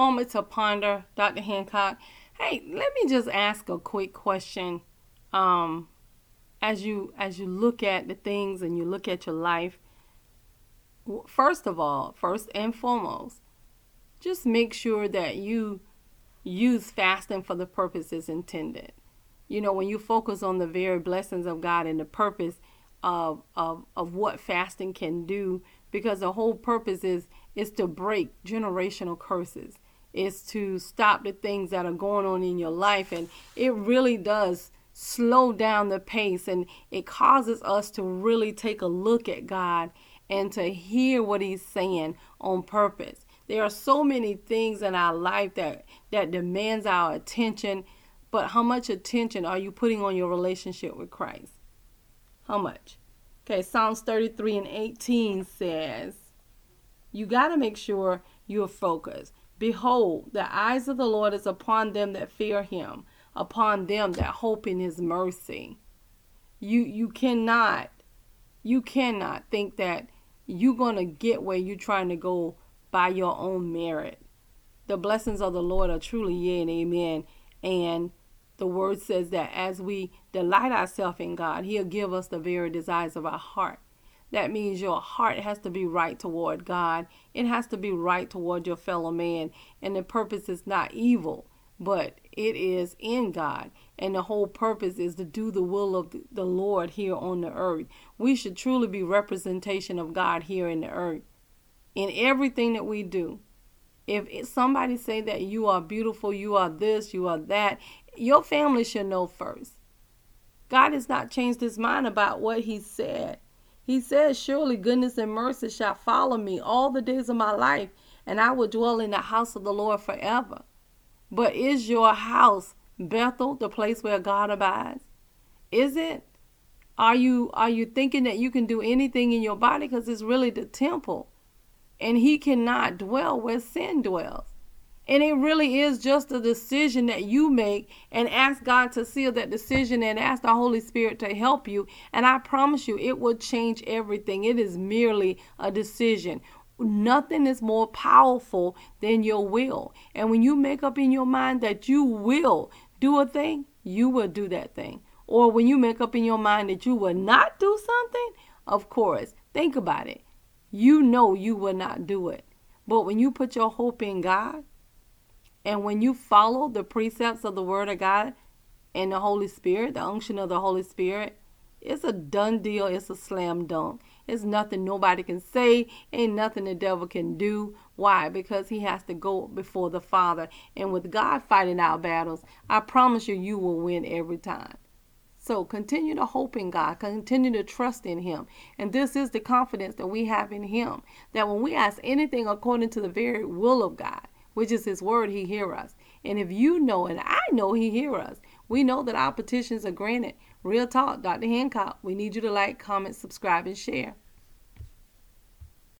moment to ponder, Dr. Hancock. Hey, let me just ask a quick question. Um, as you as you look at the things and you look at your life, first of all, first and foremost, just make sure that you use fasting for the purposes intended. You know, when you focus on the very blessings of God and the purpose of of of what fasting can do, because the whole purpose is is to break generational curses. Is to stop the things that are going on in your life and it really does slow down the pace and it causes us to really take a look at God and to hear what he's saying on purpose. There are so many things in our life that that demands our attention, but how much attention are you putting on your relationship with Christ? How much? Okay, Psalms 33 and 18 says, you got to make sure you're focused. Behold, the eyes of the Lord is upon them that fear him, upon them that hope in his mercy. You you cannot you cannot think that you're going to get where you're trying to go by your own merit. The blessings of the Lord are truly yea and amen. And the word says that as we delight ourselves in God, He'll give us the very desires of our heart. That means your heart has to be right toward God. It has to be right toward your fellow man. And the purpose is not evil, but it is in God. And the whole purpose is to do the will of the Lord here on the earth. We should truly be representation of God here in the earth. In everything that we do. If somebody say that you are beautiful, you are this, you are that, your family should know first. God has not changed his mind about what he said. He says, Surely goodness and mercy shall follow me all the days of my life, and I will dwell in the house of the Lord forever. But is your house Bethel, the place where God abides? Is it? Are you are you thinking that you can do anything in your body because it's really the temple? And he cannot dwell where sin dwells. And it really is just a decision that you make and ask God to seal that decision and ask the Holy Spirit to help you. And I promise you, it will change everything. It is merely a decision. Nothing is more powerful than your will. And when you make up in your mind that you will do a thing, you will do that thing. Or when you make up in your mind that you will not do something, of course, think about it. You know you will not do it. But when you put your hope in God and when you follow the precepts of the Word of God and the Holy Spirit, the unction of the Holy Spirit, it's a done deal. It's a slam dunk. It's nothing nobody can say. Ain't nothing the devil can do. Why? Because he has to go before the Father. And with God fighting our battles, I promise you, you will win every time. So continue to hope in God, continue to trust in Him. And this is the confidence that we have in Him that when we ask anything according to the very will of God, which is His word, He hear us. And if you know, and I know He hear us, we know that our petitions are granted. Real talk, Dr. Hancock. We need you to like, comment, subscribe, and share.